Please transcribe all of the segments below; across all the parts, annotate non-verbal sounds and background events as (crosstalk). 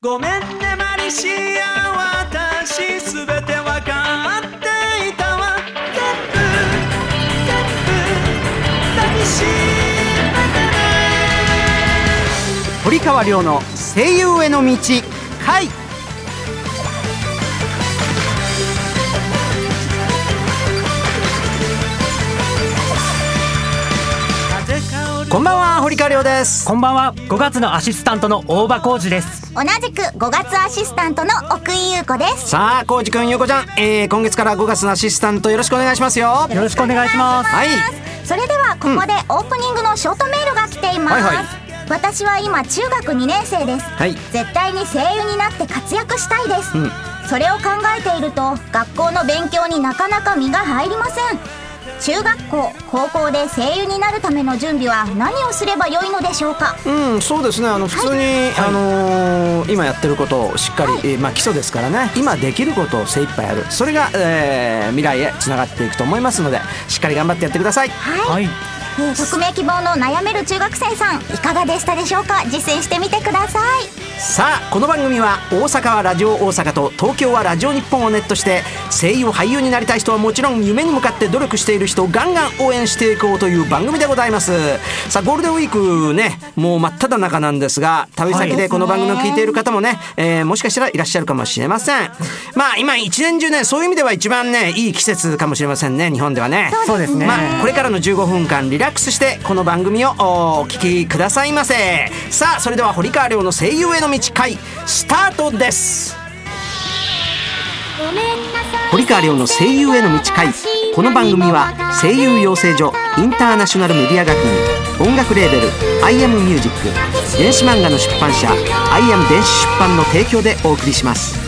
ごめんねマリシア私すべてわかっていたわ。全部全部抱きしめてね堀川亮の声優への道回こんばんは堀川亮です。こんばんは。5月のアシスタントの大場浩二です。同じく5月アシスタントの奥井優子です。さあ浩二くんゆうこちゃん、えー、今月から5月のアシスタントよろしくお願いしますよ。よろしくお願いします。はい。それではここでオープニングのショートメールが来ています、はいはい。私は今中学2年生です、はい。絶対に声優になって活躍したいです、うん。それを考えていると学校の勉強になかなか身が入りません中学校高校で声優になるための準備は何をすればよいのでしょうか？うんそうですね。あの普通に、あのー今やってることをしっかり、えーまあ基礎ですからね。今できることを精一杯やる。それが、えー未来へつながっていくと思いますのでしっかり頑張ってやってください。はい、はい。えー匿名希望の悩める中学生さんいかがでしたでしょうか？実践してみてください。さあこの番組は大阪はラジオ大阪と東京はラジオ日本をネットして声優俳優になりたい人はもちろん夢に向かって努力している人をガンガン応援していこうという番組でございます。さあゴールデンウィークねもう真っ只中なんですが旅先でこの番組を聞いている方もね、えーもしかしたらいらっしゃるかもしれません。まあ今一年中ねそういう意味では一番ねいい季節かもしれませんね日本ではね。そうですね、まあ、これからの15分間リラックスしてこの番組をお聞きくださいませ。さあそれでは堀川亮の声優への道会スタートです。堀川亮の声優への道会この番組は声優養成所インターナショナルメディア学院音楽レーベル「アイアムミュージック電子漫画の出版社「アイアム電子出版」の提供でお送りします。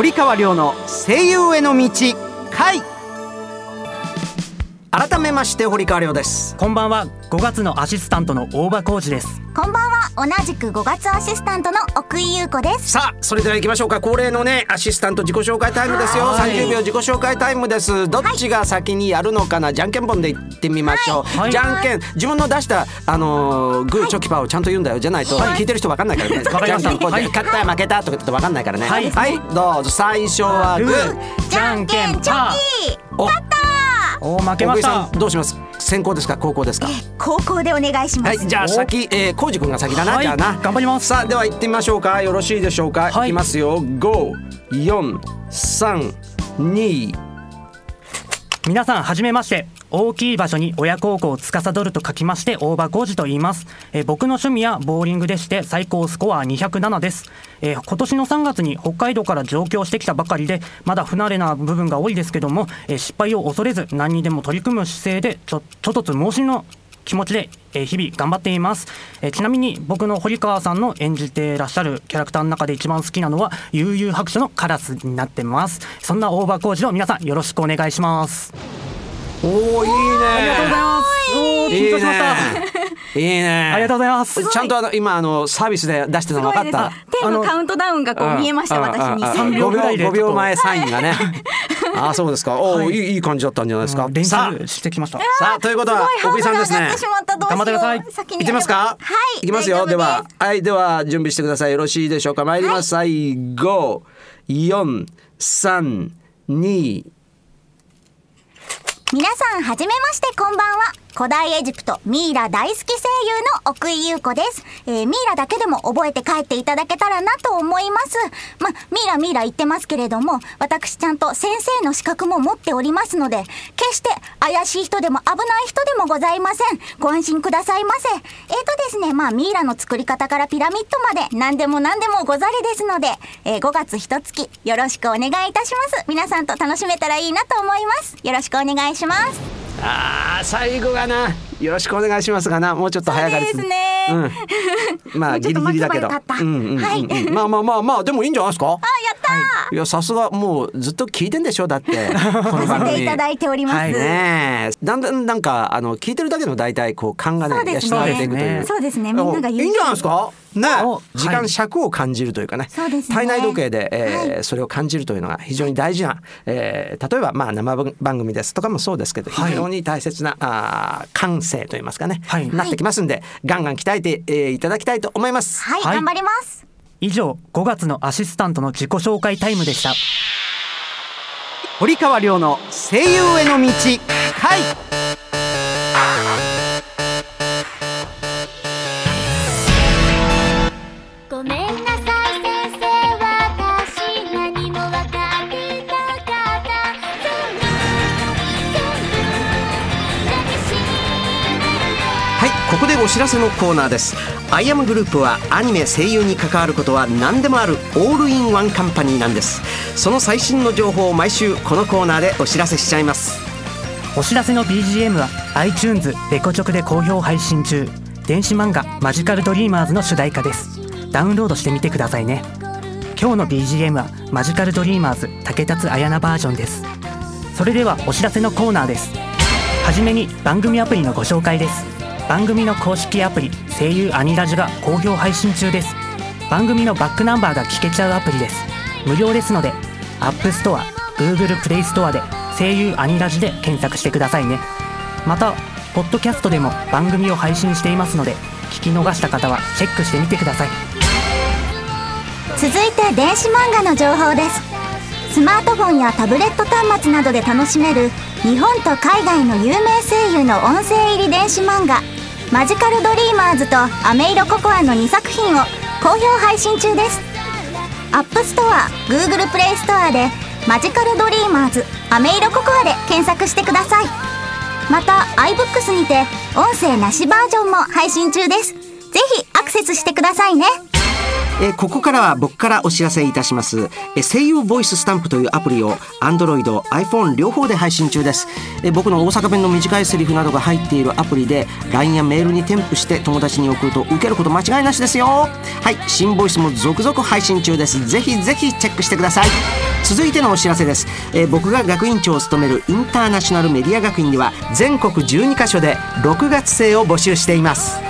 堀川亮の声優への道回。改めまして堀川亮です。こんばんは。5月のアシスタントの大場浩二です。こんばんは。同じく5月アシスタントの奥井優子です。さあそれでは行きましょうか。恒例のねアシスタント自己紹介タイムですよ。はい。30秒自己紹介タイムです。どっちが先にやるのかな。じゃんけんぽんで行ってみましょう、はい。じゃんけん自分の出したあのーグーチョキパーをちゃんと言うんだよ。じゃないと聞いてる人分かんないからね。わかりました。じゃんけんぽんではい。勝った負けたとか言って分かんないからね。はい。どうぞ。最初はグー。じゃんけんチョパキおお負けましたんどうします？先行ですか？高校ですか？高校でお願いします、はい、じゃあ先、えー、浩二君が先だな、はいじゃあな。頑張りますさあ、では行ってみましょうか。よろしいでしょうか？はいいきますよ。五、四、三、二。皆さんはじめまして大きい場所に親孝行を司ると書きまして大場浩二と言います、えー僕の趣味はボーリングでして最高スコア207です、えー今年の3月に北海道から上京してきたばかりでまだ不慣れな部分が多いですけども、えー失敗を恐れず何にでも取り組む姿勢でちょちょっとつ猛進の気持ちで、え日々頑張っています、えちなみに僕の堀川さんの演じてらっしゃるキャラクターの中で一番好きなのは悠々白書のカラスになってます。そんな大場浩二の皆さんよろしくお願いします。おお、いいね。ありがとうございますおーいい緊張しましたね。いいね。ありがとうございますちゃんとあの今あのサービスで出してるの分かった？手のカウントダウンがこう見えましたうん私にうんうん3秒ぐらいで5秒前サインがね。(laughs) ああそうですか。おお、はいいい感じだったんじゃないですか？練さ習してきましたあさあということはすごい小栗さんですね頑張ってください先にいきますか？はいいきますよ。では、はい、では準備してください。よろしいでしょうか？参ります。はい、五、四、三、二。皆さんはじめましてこんばんは。古代エジプトミイラ大好き声優の奥井優子です、えーミイラだけでも覚えて帰っていただけたらなと思います。まミイラミイラ言ってますけれども私ちゃんと先生の資格も持っておりますので決して怪しい人でも危ない人でもございません。ご安心くださいませ。えーとですねまあミイラの作り方からピラミッドまで何でも何でもござりですので、えー5月一月よろしくお願いいたします。皆さんと楽しめたらいいなと思います。よろしくお願いします。あー最後がなよろしくお願いしますがなもうちょっと早かったそうですね。うん、まあギリギリだけど。うんうんうんうん。はい。まあまあまあまあでもいいんじゃないですか？あやったー、い。やさすがもうずっと聞いてんでしょ？だって (laughs) このさ番組いただいております、はいね。えだんだんなんかあの聞いてるだけでも大体こう勘がねそうですね。そうですね。みんなが言ういいんじゃないですか？ね。お時間尺を感じるというかね。そうですね。体内時計で、えーはそれを感じるというのが非常に大事な、えー例えばまあ生番組ですとかもそうですけどはい。非常に大切な、あー感性といいますかね、はい。なってきますんでガンガン鍛えて、えーいただきたいと思います。はい、はい。頑張ります。以上5月のアシスタントの自己紹介タイムでした。堀川亮の声優への道回。ごお知らせのコーナーです。アイアムグループはアニメ声優に関わることは何でもあるオールインワンカンパニーなんです。その最新の情報を毎週このコーナーでお知らせしちゃいます。お知らせの BGM は iTunes レコチョクで好評配信中。電子漫画マジカルドリーマーズの主題歌です。ダウンロードしてみてくださいね。今日の BGM はマジカルドリーマーズ竹達彩奈バージョンです。それではお知らせのコーナーです。はじめに番組アプリのご紹介です。番組の公式アプリ声優アニラジが好評配信中です。番組のバックナンバーが聞けちゃうアプリです。無料ですので App Store、Google Play Store で声優アニラジで検索してくださいね。またポッドキャストでも番組を配信していますので聞き逃した方はチェックしてみてください。続いて電子漫画の情報です。スマートフォンやタブレット端末などで楽しめる日本と海外の有名声優の音声入り電子漫画「マジカルドリーマーズ」と「アメイロココア」の2作品を好評配信中です。 App Store Google プレイストアで「マジカルドリーマーズアメイロココア」で検索してください。また iBooks にて音声なしバージョンも配信中です。ぜひアクセスしてくださいね。えーここからは僕からお知らせいたします、えー声優ボイススタンプというアプリを Android、iPhone 両方で配信中です、えー僕の大阪弁の短いセリフなどが入っているアプリで LINE やメールに添付して友達に送ると受けること間違いなしですよ。はい新ボイスも続々配信中です。ぜひぜひチェックしてください。続いてのお知らせです、えー僕が学院長を務めるインターナショナルメディア学院では全国12カ所で6月生を募集しています。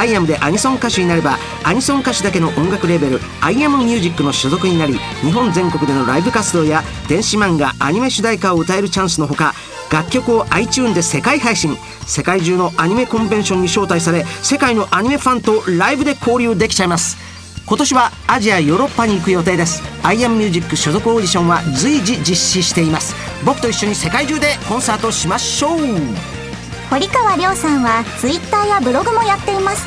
アイアムでアニソン歌手になればアニソン歌手だけの音楽レーベルアイアムミュージックの所属になり日本全国でのライブ活動や電子漫画アニメ主題歌を歌えるチャンスのほか楽曲を iTunes で世界配信世界中のアニメコンベンションに招待され世界のアニメファンとライブで交流できちゃいます。今年はアジアヨーロッパに行く予定です。アイアムミュージック所属オーディションは随時実施しています。僕と一緒に世界中でコンサートしましょう。堀川亮さんは Twitter やブログもやっています。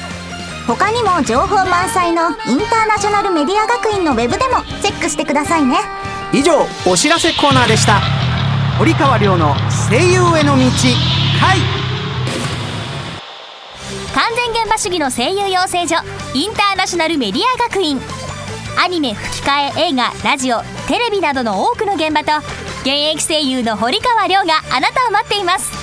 他にも情報満載のインターナショナルメディア学院のウェブでもチェックしてくださいね。以上お知らせコーナーでした。堀川亮の声優への道回。完全現場主義の声優養成所インターナショナルメディア学院。アニメ吹き替え映画ラジオテレビなどの多くの現場と現役声優の堀川亮があなたを待っています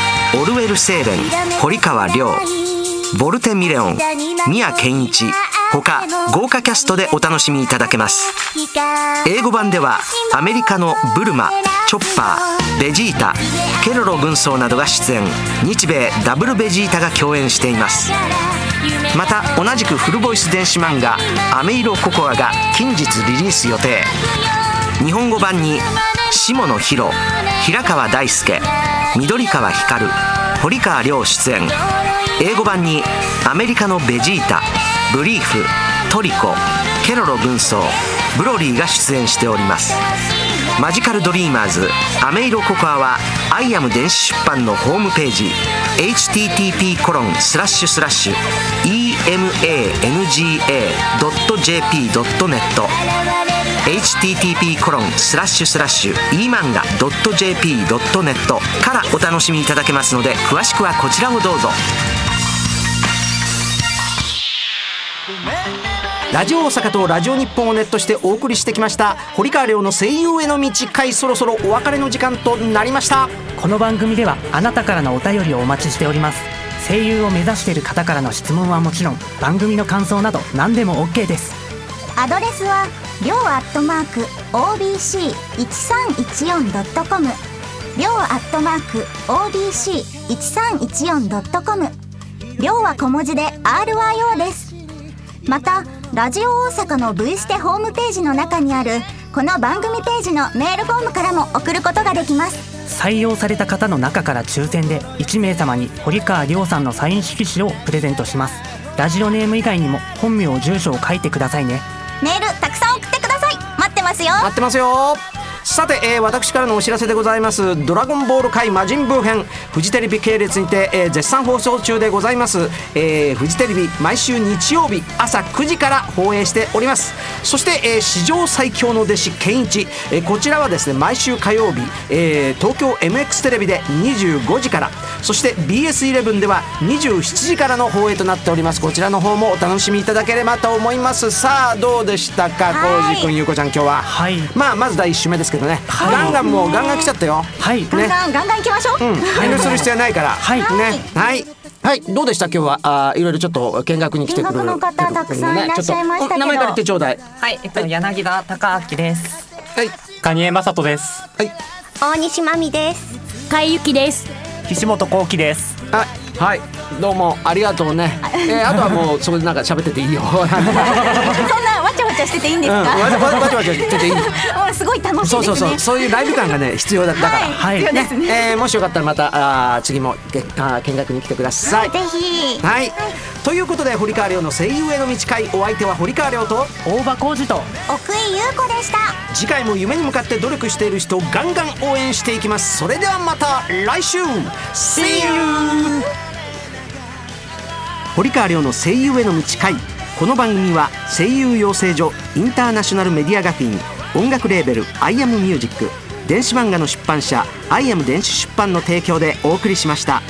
オルウェル・セーレン堀川亮ボルテ・ミレオン宮健一他豪華キャストでお楽しみいただけます。英語版ではアメリカのブルマチョッパーベジータケロロ軍曹などが出演。日米ダブルベジータが共演しています。また同じくフルボイス電子漫画「アメイロココア」が近日リリース予定。日本語版に下野紘平川大輔緑川光堀川亮出演。英語版にアメリカのベジータブリーフトリコケロロ軍曹ブロリーが出演しております。マジカルドリーマーズアメイロココアはアイアム電子出版のホームページ http コロンスラッシュスラッシュ emanga.jp.net http コロンスラッシュスラッシュ emanga.jp.net からお楽しみいただけますので詳しくはこちらをどうぞ。ラジオ大阪とラジオ日本をネットしてお送りしてきました堀川亮の声優への道回そろそろお別れの時間となりました。この番組ではあなたからのお便りをお待ちしております。声優を目指している方からの質問はもちろん番組の感想など何でも OK です。アドレスはりょうアットマーク OBC1314.com りょうアットマーク OBC1314.com りょうは小文字で RYO です。またラジオ大阪の V ステホームページの中にあるこの番組ページのメールフォームからも送ることができます。採用された方の中から抽選で1名様に堀川亮さんのサイン色紙をプレゼントします。ラジオネーム以外にも本名住所を書いてくださいね。メールますよ。待ってますよ。さて、えー私からのお知らせでございます「ドラゴンボール界魔人ブー編」フジテレビ系列にて、えー絶賛放送中でございます、えーフジテレビ毎週日曜日朝9時から放映しております。そして、えー史上最強の弟子ケンチ、えーこちらはですね毎週火曜日、えー東京 MX テレビで25時から。そして BS11 では27時からの放映となっております。こちらの方もお楽しみいただければと思います。さあどうでしたか？はい。浩司君ゆうこちゃん今日は。はい。まあまず第1週目ですけどね、はい。ガンガンもうガンガン来ちゃったよ。はい。ガンガンガンガン行きましょう、うん。遠慮する必要はないから。はい。ね。はい。はい。どうでした？今日は？あーいろいろちょっと見学に来てくる見学の方たくさんいらっしゃいました名前から言ってちょうだい。はい、えっと、柳田隆明です。はい。蟹江正人です。はい。大西まみです。海ゆきです岸本幸喜です。はいはい。どうもありがとうね、えー、あとはもうそこでなんか喋ってていいよ。(laughs) (laughs) そんなわちゃわちゃしてていいんですか、わちゃわちゃわちゃわちゃ言ってていいもうす。ごい楽しいですね。そうそうそうそういうライブ感がね必要だだから、はい必要ですね。えー、もしよかったらまたあー次もげあー見学に来てください。ぜひ。はい、ということで堀川亮の声優への道会お相手は堀川亮と大場浩二と。奥井優子でした。次回も夢に向かって努力している人をガンガン応援していきます。それではまた来週。See you 堀川亮の声優への道会この番組は声優養成所インターナショナルメディア学院音楽レーベル「アイアムミュージック電子漫画の出版社「アイアム電子出版」の提供でお送りしました。